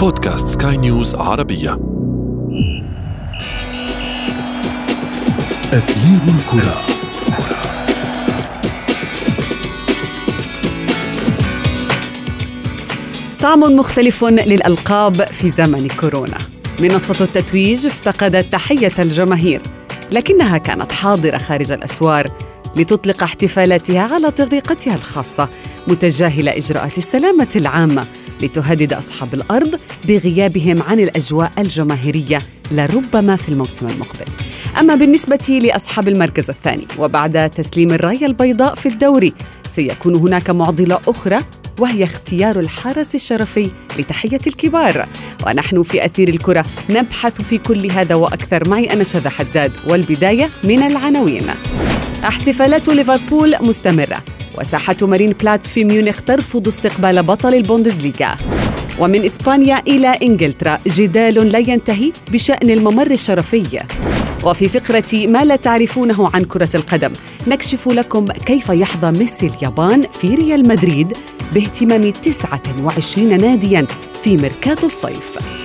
بودكاست سكاي نيوز عربية. أثير الكرة. طعم مختلف للألقاب في زمن كورونا. منصة التتويج افتقدت تحية الجماهير لكنها كانت حاضرة خارج الأسوار لتطلق احتفالاتها على طريقتها الخاصة متجاهلة إجراءات السلامة العامة لتهدد أصحاب الأرض بغيابهم عن الأجواء الجماهيرية لربما في الموسم المقبل. أما بالنسبة لأصحاب المركز الثاني وبعد تسليم الراية البيضاء في الدوري سيكون هناك معضلة أخرى وهي اختيار الحرس الشرفي لتحية الكبار. ونحن في أثير الكرة نبحث في كل هذا وأكثر. معي أنا شذى حداد والبداية من العناوين. احتفالات ليفربول مستمرة. وساحة مارين بلاتس في ميونخ ترفض استقبال بطل البوندسليغا. ومن إسبانيا إلى إنجلترا جدال لا ينتهي بشأن الممر الشرفي. وفي فقرة ما لا تعرفونه عن كرة القدم نكشف لكم كيف يحظى ميسي اليابان في ريال مدريد باهتمام 29 ناديا في ميركاتو الصيف.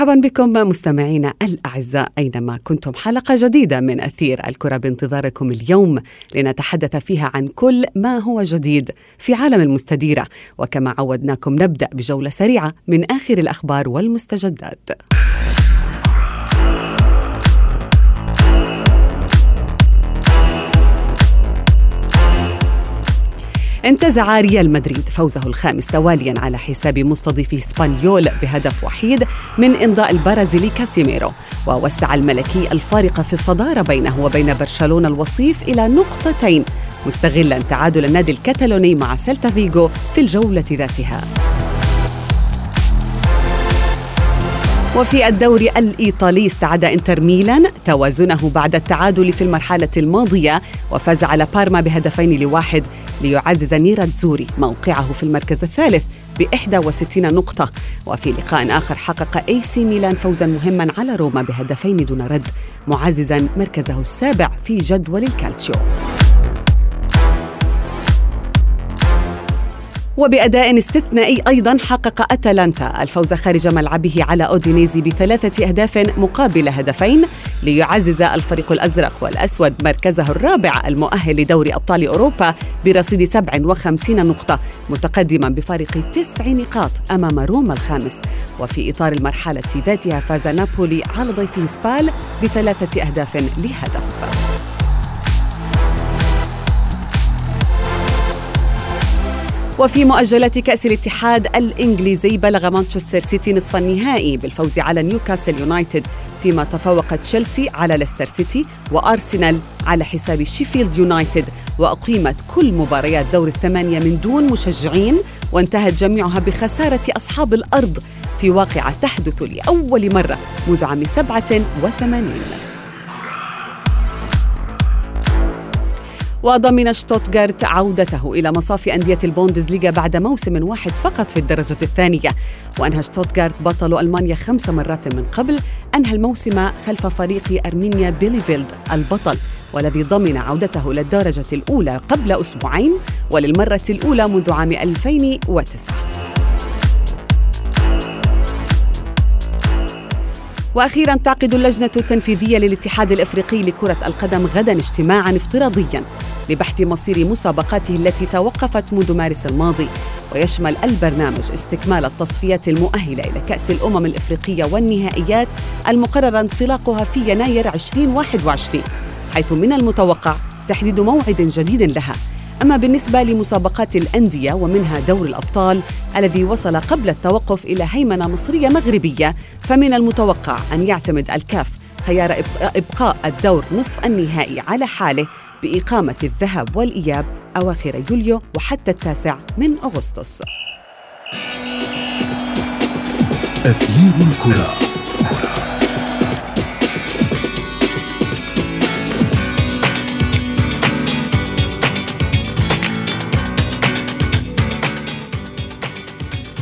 مرحبا بكم مستمعينا الأعزاء أينما كنتم حلقة جديدة من أثير الكرة بانتظاركم اليوم لنتحدث فيها عن كل ما هو جديد في عالم المستديرة وكما عودناكم نبدأ بجولة سريعة من آخر الأخبار والمستجدات. انتزع ريال مدريد فوزه الخامس تواليا على حساب مستضيفه اسبانيول بهدف وحيد من إمضاء البرازيلي كاسيميرو. ووسع الملكي الفارق في الصدارة بينه وبين برشلونة الوصيف إلى نقطتين مستغلا تعادل النادي الكتالوني مع سيلتا فيغو في الجولة ذاتها. وفي الدوري الإيطالي استعاد إنتر ميلان توازنه بعد التعادل في المرحلة الماضية وفاز على بارما بهدفين لواحد ليعزز نيراتزوري موقعه في المركز الثالث ب 61 نقطة. وفي لقاء آخر حقق اي سي ميلان فوزا مهما على روما بهدفين دون رد معززا مركزه السابع في جدول الكالتشيو. وبأداء استثنائي أيضا حقق أتلانتا. الفوز خارج ملعبه على أودينيزي بثلاثة أهداف مقابل هدفين ليعزز الفريق الأزرق والأسود مركزه الرابع المؤهل لدوري أبطال أوروبا برصيد 57 نقطة متقدما بفارق تسع نقاط أمام روما الخامس. وفي إطار المرحلة ذاتها فاز نابولي على ضيفه سبال بثلاثة أهداف لهدف. وفي مؤجلات كأس الاتحاد الإنجليزي بلغ مانشستر سيتي نصف النهائي بالفوز على نيوكاسل يونايتد فيما تفوق تشيلسي على ليستر سيتي وأرسنال على حساب شيفيلد يونايتد. وأقيمت كل مباريات دور الثمانية من دون مشجعين وانتهت جميعها بخسارة أصحاب الأرض في واقعة تحدث لأول مرة منذ عام 87 وضمن شتوتغارت عودته إلى مصاف أندية البوندسليغا بعد موسم واحد فقط في الدرجة الثانية. وأنهى شتوتغارت بطل ألمانيا خمس مرات من قبل. أنهى الموسم خلف فريق أرمينيا بيليفيلد البطل والذي ضمن عودته للدرجة الأولى قبل أسبوعين وللمرة الأولى منذ عام 2009 وأخيرا تعقد اللجنة التنفيذية للاتحاد الأفريقي لكرة القدم غدا اجتماعا افتراضيا لبحث مصير مسابقاته التي توقفت منذ مارس الماضي. ويشمل البرنامج استكمال التصفيات المؤهلة إلى كأس الأمم الأفريقية والنهائيات المقرر انطلاقها في يناير 2021 حيث من المتوقع تحديد موعد جديد لها. أما بالنسبة لمسابقات الأندية ومنها دور الأبطال الذي وصل قبل التوقف إلى هيمنة مصرية مغربية فمن المتوقع أن يعتمد الكاف خيار إبقاء الدور نصف النهائي على حاله بإقامة الذهاب والإياب أواخر يوليو وحتى التاسع من أغسطس. أثير الكرة.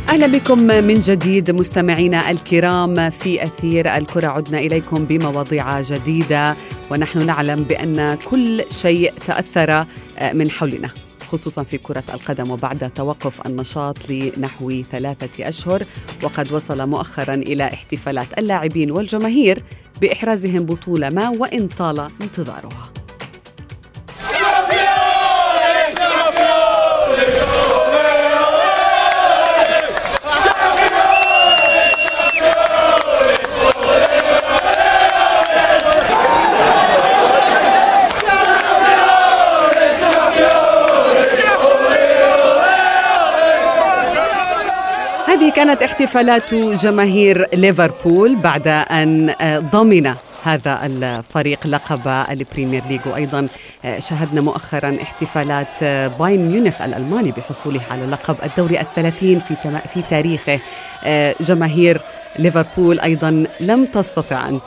أهلا بكم من جديد مستمعينا الكرام في أثير الكرة. عدنا إليكم بمواضيع جديدة ونحن نعلم بأن كل شيء تأثر من حولنا خصوصا في كرة القدم وبعد توقف النشاط لنحو ثلاثة أشهر. وقد وصل مؤخرا إلى احتفالات اللاعبين والجماهير بإحرازهم بطولة ما وإن طال انتظارها. كانت احتفالات جماهير ليفربول بعد أن ضمن هذا الفريق لقب البريمير ليج وأيضا شهدنا مؤخرا احتفالات بايرن ميونخ الألماني بحصوله على لقب الدوري الثلاثين في في تاريخه. جماهير ليفربول أيضا لم تستطع أن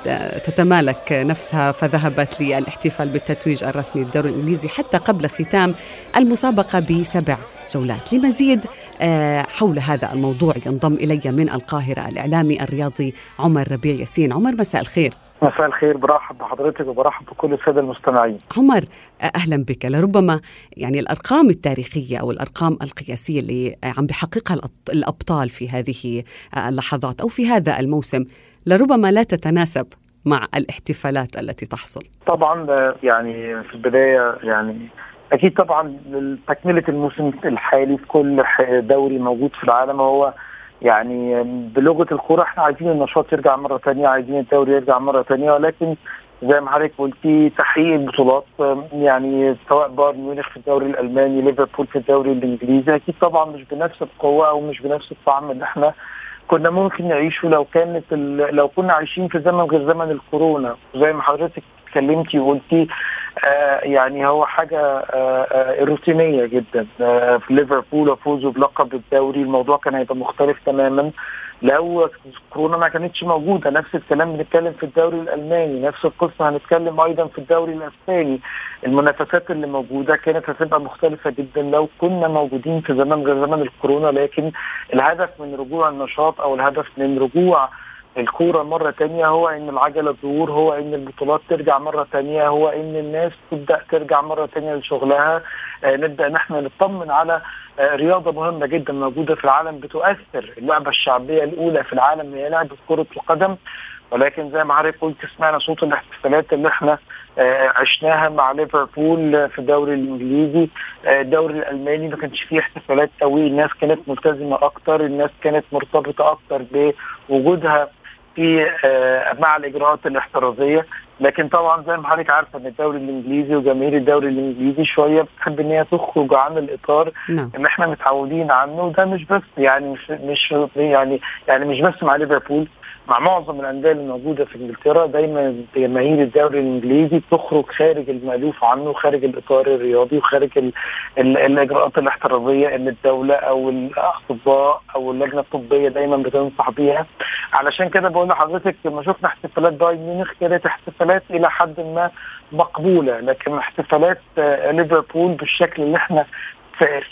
تتمالك نفسها فذهبت للاحتفال بالتتويج الرسمي بالدوري الإنجليزي حتى قبل ختام المسابقة بسبع جولات. لمزيد آه، حول هذا الموضوع ينضم إلي من القاهرة الإعلامي الرياضي عمر ربيع ياسين. عمر مساء الخير. مساء الخير برحب بحضرتك وبرحب بكل السادة المستمعين. عمر أهلا بك لربما يعني الأرقام التاريخية أو الأرقام القياسية اللي عم بحققها الأبطال في هذه اللحظات أو في هذا الموسم لربما لا تتناسب مع الاحتفالات التي تحصل. طبعا يعني في البداية يعني أكيد طبعا تكمله الموسم الحالي في كل دوري موجود في العالم هو يعني بلغة الكورة إحنا عايزين النشاط يرجع مرة ثانية عايزين الدوري يرجع مرة ثانية ولكن زي ما حضرتك قلتي تحقيق البطولات يعني سواء بايرن ميونخ في الدوري الألماني ليفربول في الدوري الإنجليزي أكيد طبعا مش بنفس القوة أو مش بنفس الطعم اللي إحنا كنا ممكن نعيشه لو كانت لو كنا عايشين في زمن غير زمن الكورونا. زي ما حضرتك اتكلمتي وقلتي يعني هو حاجة آه آه روتينية جدا. آه في ليفربول وفوزه بلقب الدوري الموضوع كان هيبقى مختلف تماما. لو كورونا ما كانتش موجودة نفس الكلام بنتكلم في الدوري الألماني نفس القصة هنتكلم أيضا في الدوري الأسباني. المنافسات اللي موجودة كانت هتبقى مختلفة جدا لو كنا موجودين في زمن غير زمن الكورونا لكن الهدف من رجوع النشاط أو الهدف من رجوع الكورة مرة تانية هو إن العجلة تدور هو إن البطولات ترجع مرة تانية هو إن الناس تبدأ ترجع مرة تانية لشغلها. آه نبدأ إن إحنا نطمن على آه رياضة مهمة جدا موجودة في العالم بتؤثر اللعبة الشعبية الأولى في العالم هي لعبة كرة القدم. ولكن زي ما حضرتك قلت سمعنا صوت الاحتفالات اللي إحنا آه عشناها مع ليفربول في الدوري الإنجليزي. آه الدوري الألماني ما كانش فيه احتفالات قوي الناس كانت ملتزمة أكتر الناس كانت مرتبطة أكتر بوجودها في آه مع الإجراءات الاحترازية. لكن طبعا زي ما حضرتك عارفة إن الدوري الإنجليزي وجماهير الدوري الإنجليزي شوية بتحب إن هي تخرج عن الإطار نعم. اللي إحنا متعودين عنه. وده مش بس يعني مش مش يعني يعني مش بس مع ليفربول. مع معظم الأندية اللي موجودة في إنجلترا دايما جماهير الدوري الإنجليزي بتخرج خارج المألوف عنه خارج الإطار الرياضي وخارج ال ال الإجراءات الاحترازية اللي الدولة أو الاطباء أو اللجنة الطبية دايما بتنصح بيها. علشان كده بقول لحضرتك لما شفنا احتفالات بايرن ميونخ كانت احتفالات إلى حد ما مقبولة لكن احتفالات ليفربول بالشكل اللي إحنا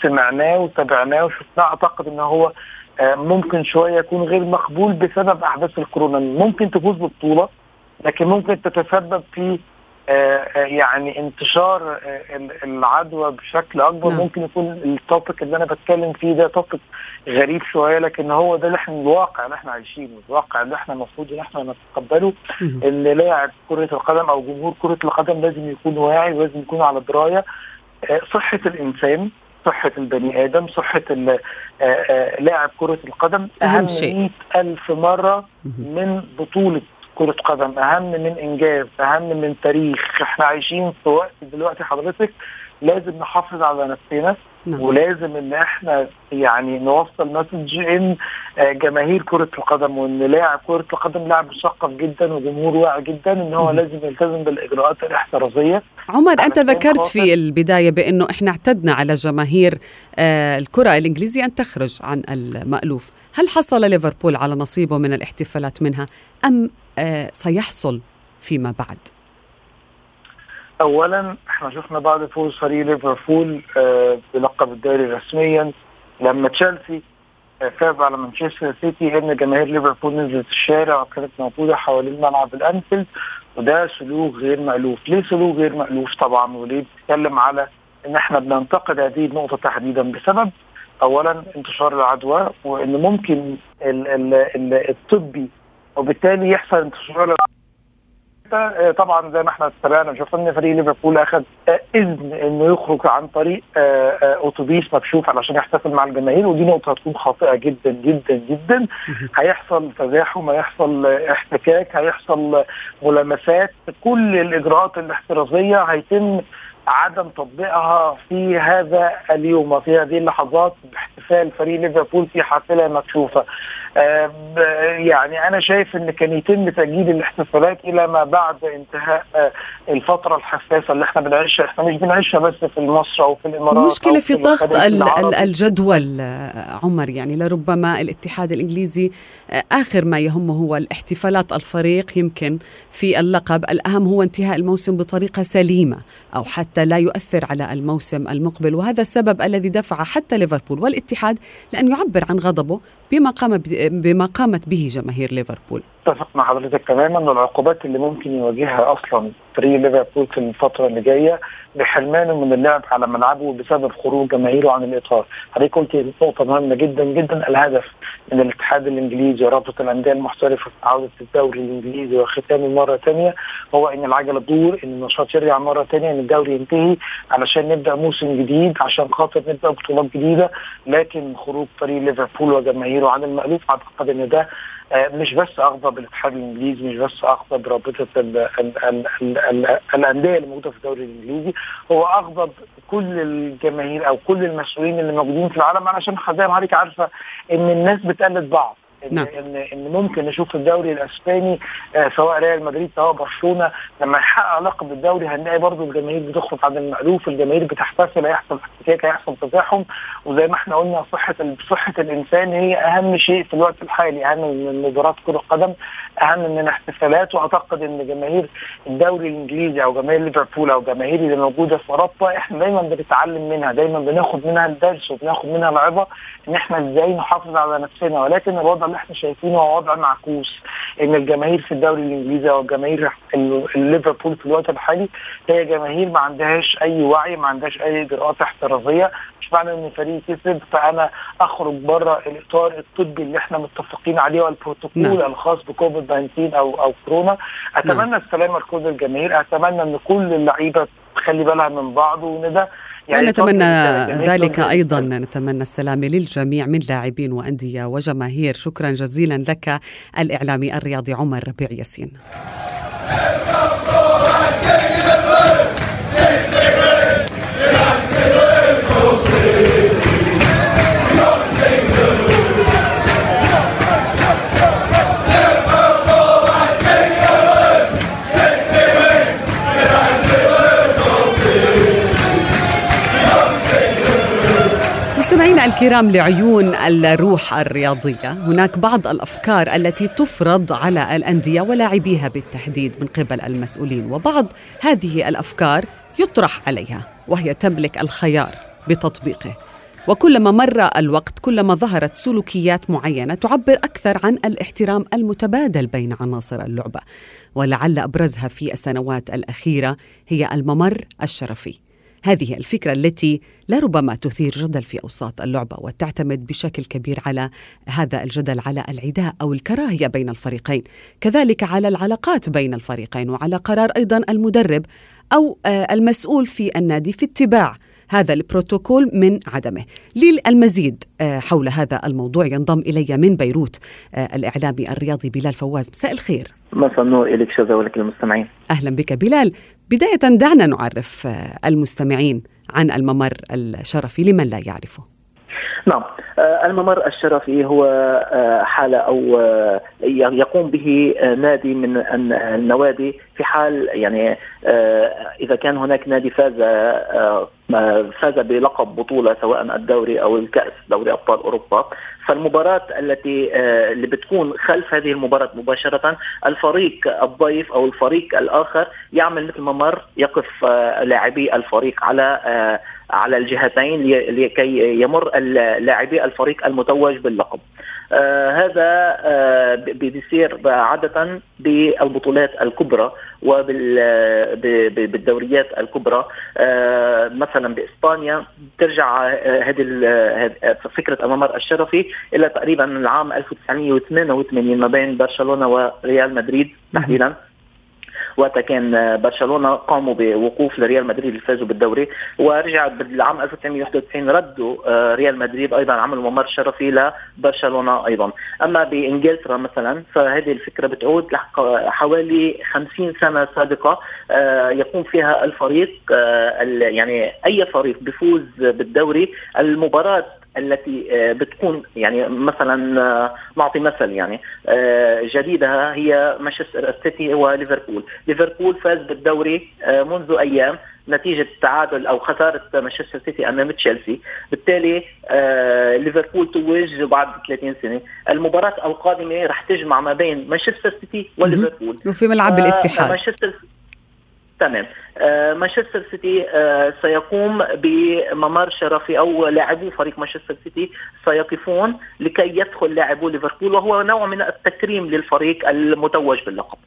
سمعناه وتابعناه وشفناه أعتقد إن هو ممكن شوية يكون غير مقبول بسبب أحداث الكورونا ممكن تفوز ببطوله لكن ممكن تتسبب في يعني انتشار العدوى بشكل أكبر نعم. ممكن يكون التوبيك اللي أنا بتكلم فيه ده توبيك غريب شوية لكن هو ده اللي إحنا الواقع اللي إحنا عايشينه الواقع اللي إحنا المفروض إن إحنا نتقبله. ان لاعب كرة القدم أو جمهور كرة القدم لازم يكون واعي ولازم يكون على دراية آه، صحة الإنسان صحة البني آدم صحة آه، آه، لاعب كرة القدم أهم شيء. 100 ألف مرة. من بطولة كرة قدم أهم من إنجاز أهم من تاريخ إحنا عايشين في وقت دلوقتي حضرتك لازم نحافظ على نفسنا نعم. ولازم إن إحنا يعني نوصل مسج إن آه، جماهير كرة القدم وإن لاعب كرة القدم لاعب مثقف جدا وجمهور واعي جدا إن هو. لازم يلتزم بالإجراءات الاحترازية عمر أنت ذكرت في البداية بأنه إحنا اعتدنا على جماهير آه، الكرة الإنجليزية أن تخرج عن المألوف، هل حصل ليفربول على نصيبه من الاحتفالات منها أم آه، سيحصل فيما بعد؟ اولا إحنا شفنا بعد فوز فريق ليفربول آه، بلقب الدوري رسميا. لما تشيلسي آه، فاز على مانشستر سيتي ان جماهير ليفربول نزلت الشارع وكانت موجودة حوالين ملعب الأنفيلد. وده سلوك غير مألوف، ليه سلوك غير مألوف؟ طبعا وليه بتتكلم على إن إحنا بننتقد هذه النقطة تحديدا بسبب اولا انتشار العدوى وإن ممكن ال ال ال الطبي وبالتالي يحصل انتشار آه، طبعا زي ما إحنا اتبعنا شفنا إن فريق ليفربول أخذ آه، إذن إنه يخرج عن طريق آه، أتوبيس مكشوف علشان يحتفل مع الجماهير ودي نقطة هتكون خاطئة جدا جدا جدا. هيحصل تزاحم هيحصل احتكاك هيحصل ملامسات. كل الإجراءات الاحترازية هيتم عدم تطبيقها في هذا اليوم وفي هذه اللحظات باحتفال فريق ليفربول في حافلة مكشوفة. يعني أنا شايف إن كان يتم تاجيل الاحتفالات إلى ما بعد انتهاء آه، الفترة الحساسه اللي إحنا بنعيشها، إحنا مش بنعيشها بس في مصر أو في الإمارات المشكلة في ضغط الجدول آه، عمر يعني لربما الاتحاد الإنجليزي آه، آخر ما يهمه هو الاحتفالات الفريق يمكن في اللقب، الأهم هو انتهاء الموسم بطريقة سليمة أو حتى لا يؤثر على الموسم المقبل. وهذا السبب الذي دفع حتى ليفربول والاتحاد لأن يعبر عن غضبه بما قام بما قامت به جماهير ليفربول. اتفق مع حضرتك تماما إن العقوبات اللي ممكن يواجهها أصلا فريق ليفربول في الفترة اللي جاية بحرمانه من اللعب على ملعبه بسبب خروج جماهيره عن الإطار، حضرتك قلت نقطة مهمة جدا جدا الهدف من الاتحاد الإنجليزي ورابطه الأندية المحترفة في عوده الدوري الإنجليزي وختامه مرة ثانية هو إن العجلة تدور إن النشاط يرجع مرة ثانية إن الدوري ينتهي علشان نبدأ موسم جديد عشان خاطر نبدأ بطولات جديدة لكن خروج فريق ليفربول وجماهيره عن المألوف أعتقد إن ده مش بس أغضب الاتحاد الإنجليزي مش بس أغضب رابطة الأندية اللي موجودة في الدوري الإنجليزي هو أغضب كل الجماهير أو كل المسؤولين اللي موجودين في العالم علشان حضرتك عارفة إن الناس بتقلد بعض. ان نعم. ان إن ممكن نشوف الدوري الأسباني آه سواء ريال مدريد سواء برشلونة لما يحقق لقب الدوري هنلاقي برضه الجماهير بتخرج عن المألوف الجماهير بتحتفل هيحصل احتكاك هيحصل تزاحم. وزي ما إحنا قلنا صحة صحة الإنسان هي أهم شيء في الوقت الحالي أهم من مباراة كرة قدم أهم من الاحتفالات. وأعتقد إن جماهير الدوري الإنجليزي أو جماهير ليفربول أو جماهير اللي موجودة في أوروبا إحنا دايما بنتعلم منها دايما بناخد منها الدرس وبناخد منها العظة إن إحنا إزاي نحافظ على نفسنا. ولكن الوضع اللي إحنا شايفينه هو وضع معكوس إن الجماهير في الدوري الإنجليزي أو الجماهير ليفربول في الوقت الحالي هي جماهير ما عندهاش أي وعي ما عندهاش أي إجراءات احترازية مش معنى إن فريق كسب فأنا أخرج بره الإطار الطبي اللي إحنا متفقين عليه والبروتوكول نعم. الخاص بكوفيد 19 أو أو كورونا أتمنى نعم. السلامه لكل الجماهير أتمنى إن كل اللعيبة تخلي بالها من بعض وإن ده يعني ونتمنى ذلك أيضا. نتمنى السلامة للجميع من لاعبين وأندية وجماهير. شكرا جزيلا لك الإعلامي الرياضي عمر ربيع ياسين الكرام لعيون الروح الرياضية. هناك بعض الأفكار التي تفرض على الأندية ولاعبيها بالتحديد من قبل المسؤولين وبعض هذه الأفكار يطرح عليها وهي تملك الخيار بتطبيقه. وكلما مر الوقت كلما ظهرت سلوكيات معينة تعبر أكثر عن الاحترام المتبادل بين عناصر اللعبة. ولعل أبرزها في السنوات الأخيرة هي الممر الشرفي. هذه الفكرة التي لربما تثير جدل في أوساط اللعبة وتعتمد بشكل كبير على هذا الجدل على العداء أو الكراهية بين الفريقين. كذلك على العلاقات بين الفريقين وعلى قرار أيضا المدرب أو آه، المسؤول في النادي في اتباع هذا البروتوكول من عدمه. للمزيد آه، حول هذا الموضوع ينضم إلي من بيروت آه، الإعلامي الرياضي بلال فواز. مساء الخير. مساء النور إليك شذا ولك المستمعين. أهلا بك بلال. بداية دعنا نعرف آه، المستمعين عن الممر الشرفي لمن لا يعرفه. نعم الممر الشرفي هو حالة أو يقوم به نادي من النوادي في حال يعني إذا كان هناك نادي فاز فاز بلقب بطولة سواء الدوري أو الكأس دوري أبطال أوروبا فالمباراة التي آه، اللي بتكون خلف هذه المباراة مباشرة الفريق الضيف أو الفريق الآخر يعمل مثل ممر يقف آه، لاعبي الفريق على آه، على الجهتين لكي يمر لاعبي الفريق المتوج باللقب. هذا آه بيصير عادة بالبطولات الكبرى وبالدوريات الكبرى. آه مثلا بإسبانيا ترجع آه، هذه فكرة الممر الشرفي إلى تقريبا العام 1988 ما بين برشلونة وريال مدريد تحديدا. وقتها كان برشلونة قاموا بوقوف لريال مدريد اللي فازوا بالدوري ورجع بالعام 1991 ردوا آه، ريال مدريد أيضا عملوا ممر شرفي لبرشلونة أيضا. أما بإنجلترا مثلا فهذه الفكرة بتعود حوالي 50 سنة سابقة آه، يقوم فيها الفريق آه، يعني أي فريق بيفوز بالدوري المباراة التي آه، بتكون يعني مثلا آه، نعطي مثل يعني آه، جديدة هي مانشستر سيتي وليفربول. ليفربول فاز بالدوري منذ أيام نتيجة تعادل أو خسارة مانشستر سيتي أمام تشيلسي. بالتالي ليفربول توج بعد 30 سنة. المباراة القادمة رح تجمع ما بين مانشستر سيتي وليفربول. وفي ملعب الاتحاد. مانشستر تمام. آه مانشستر سيتي آه سيقوم بممر شرفي أو لاعبو فريق مانشستر سيتي سيقفون لكي يدخل لاعبو ليفربول وهو نوع من التكريم للفريق المتوج باللقب.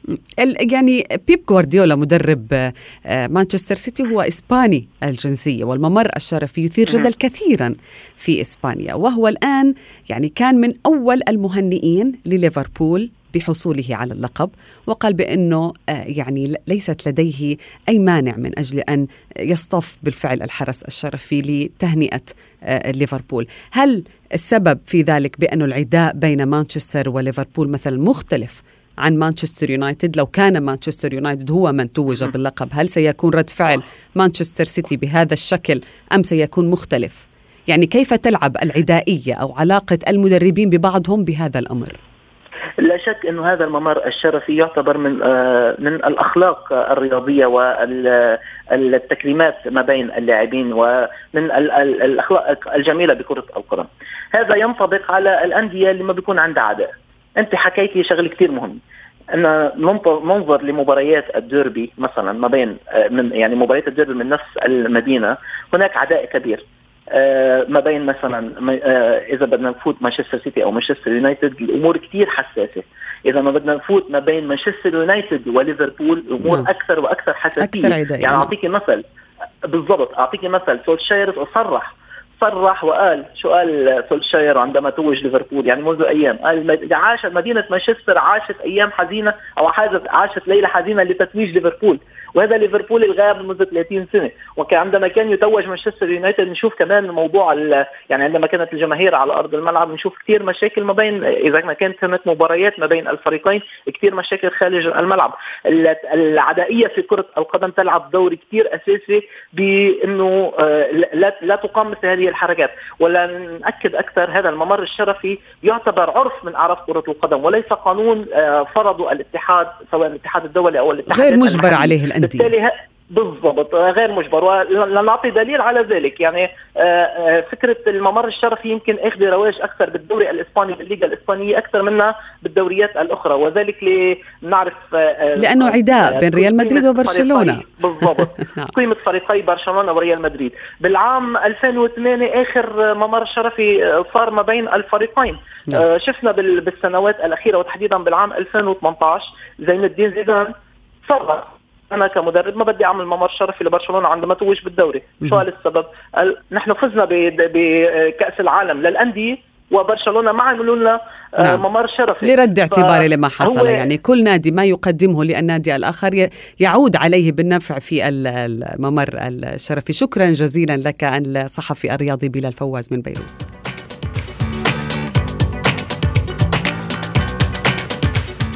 يعني بيب جوارديولا مدرب آه مانشستر سيتي هو إسباني الجنسية والممر الشرفي يثير جدل كثيرا في إسبانيا. وهو الآن يعني كان من أول المهنئين لليفربول بحصوله على اللقب وقال بأنه آه، يعني ليست لديه أي مانع من أجل أن يصطف بالفعل الحرس الشرفي لتهنئة آه، ليفربول، هل السبب في ذلك بأن العداء بين مانشستر وليفربول مثلا مختلف عن مانشستر يونايتد؟ لو كان مانشستر يونايتد هو من توج باللقب هل سيكون رد فعل مانشستر سيتي بهذا الشكل أم سيكون مختلف؟ يعني كيف تلعب العدائية أو علاقة المدربين ببعضهم بهذا الأمر؟ لا شك إنه هذا الممر الشرفي يعتبر من آه، من الأخلاق الرياضية والتكريمات ما بين اللاعبين ومن الأخلاق الجميلة بكرة القدم. هذا ينطبق على الأندية اللي ما بيكون عندها عداء. أنت حكيتي شغله كثير مهم. ان ننظر لمباريات الديربي مثلا ما بين آه، من يعني مباريات الديربي من نفس المدينة هناك عداء كبير آه، ما بين مثلا آه، إذا بدنا نفوت مانشستر سيتي أو مانشستر يونايتد الأمور كثير حساسة. إذا ما بدنا نفوت ما بين مانشستر يونايتد وليفربول الأمور نعم. أكثر وأكثر حساسية. أكثر يعني اعطيكي مثل. بالضبط. اعطيكي مثل. سولشاير صرح. صرح وقال شو قال سولشاير عندما توج ليفربول؟ يعني منذ أيام. قال عاشت مدينة مانشستر عاشت أيام حزينة أو عاشت ليلة حزينة لتتويج ليفربول. وهذا ليفربول الغاب منذ 30 سنة. وكان عندما كان يتوج مانشستر يونايتد نشوف كمان موضوع يعني عندما كانت الجماهير على أرض الملعب نشوف كثير مشاكل ما بين إذا ما كانت هناك مباريات ما بين الفريقين كثير مشاكل خارج الملعب. العدائية في كرة القدم تلعب دور كثير أساسي بأنه آه، لا لا تقام مثل هذه الحركات. ولا نأكد أكثر هذا الممر الشرفي يعتبر عرف من أعراف كرة القدم وليس قانون آه، فرضه الاتحاد سواء الاتحاد الدولي أو الاتحاد غير مجبر عليه الأندية. بالتالي بالضبط غير مجبر. ولنعطي دليل على ذلك. يعني آه، آه، فكرة الممر الشرفي يمكن إخذ رواج أكثر بالدوري الإسباني بالليغا الإسبانية أكثر منها بالدوريات الأخرى. وذلك لنعرف آه، لأنه عداء بين ريال مدريد وبرشلونة. بالضبط. نعم. قيمة فريقي برشلونة وريال مدريد. بالعام 2008 آخر ممر شرفي صار ما بين الفريقين. نعم. شفنا بالسنوات الأخيرة وتحديدا بالعام 2018 زين الدين زيدان صرح أنا كمدرب ما بدي أعمل ممر شرفي لبرشلونة عندما توج بالدوري. شو قال السبب؟ قال نحن فزنا بكاس العالم للأندية وبرشلونة ما عملوا لنا آه، نعم. ممر شرفي. لرد اعتباري لما حصل يعني كل نادي ما يقدمه للنادي الآخر يعود عليه بالنفع في الممر الشرفي. شكرا جزيلا لك الصحفي الرياضي بلال فواز من بيروت.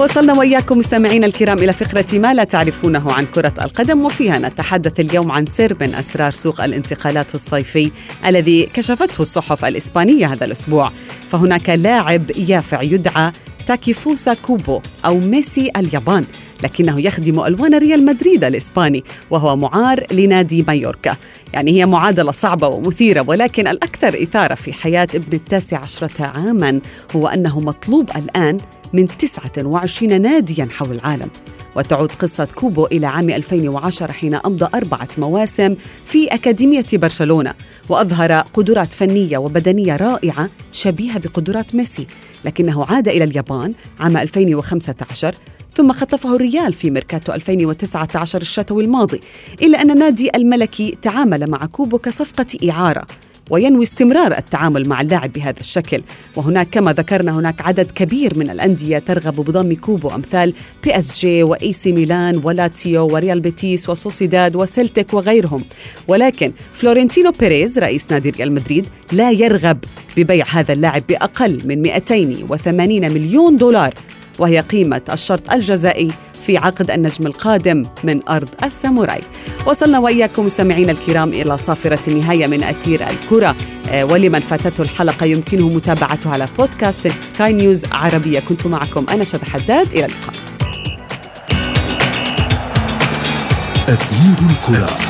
وصلنا وإياكم مستمعينا الكرام إلى فقرة ما لا تعرفونه عن كرة القدم وفيها نتحدث اليوم عن سر من أسرار سوق الانتقالات الصيفي الذي كشفته الصحف الإسبانية هذا الأسبوع. فهناك لاعب يافع يدعى تاكيفوسا كوبو أو ميسي اليابان لكنه يخدم ألوان ريال مدريد الإسباني وهو معار لنادي مايوركا. يعني هي معادلة صعبة ومثيرة ولكن الأكثر إثارة في حياة ابن التاسع عشرة عاما هو أنه مطلوب الآن من 29 ناديا حول العالم. وتعود قصة كوبو إلى عام 2010 حين أمضى أربعة مواسم في أكاديمية برشلونة وأظهر قدرات فنية وبدنية رائعة شبيهة بقدرات ميسي لكنه عاد إلى اليابان عام 2015 ثم خطفه الريال في ميركاتو 2019 الشتوي الماضي إلا أن نادي الملكي تعامل مع كوبو كصفقة إعارة. وينوي استمرار التعامل مع اللاعب بهذا الشكل. وهناك كما ذكرنا هناك عدد كبير من الأندية ترغب بضم كوبو أمثال بي اس جي وإي سي ميلان ولاتسيو وريال بيتيس وسوسيداد وسلتك وغيرهم ولكن فلورنتينو بيريز رئيس نادي ريال مدريد لا يرغب ببيع هذا اللاعب بأقل من 280 مليون دولار وهي قيمة الشرط الجزائي في عقد النجم القادم من أرض الساموراي. وصلنا وإياكم مستمعينا الكرام إلى صافرة النهاية من أثير الكرة. آه، ولمن فاتته الحلقة يمكنه متابعتها على بودكاست سكاي نيوز عربية. كنت معكم أنا شد حداد. إلى اللقاء. أثير الكرة.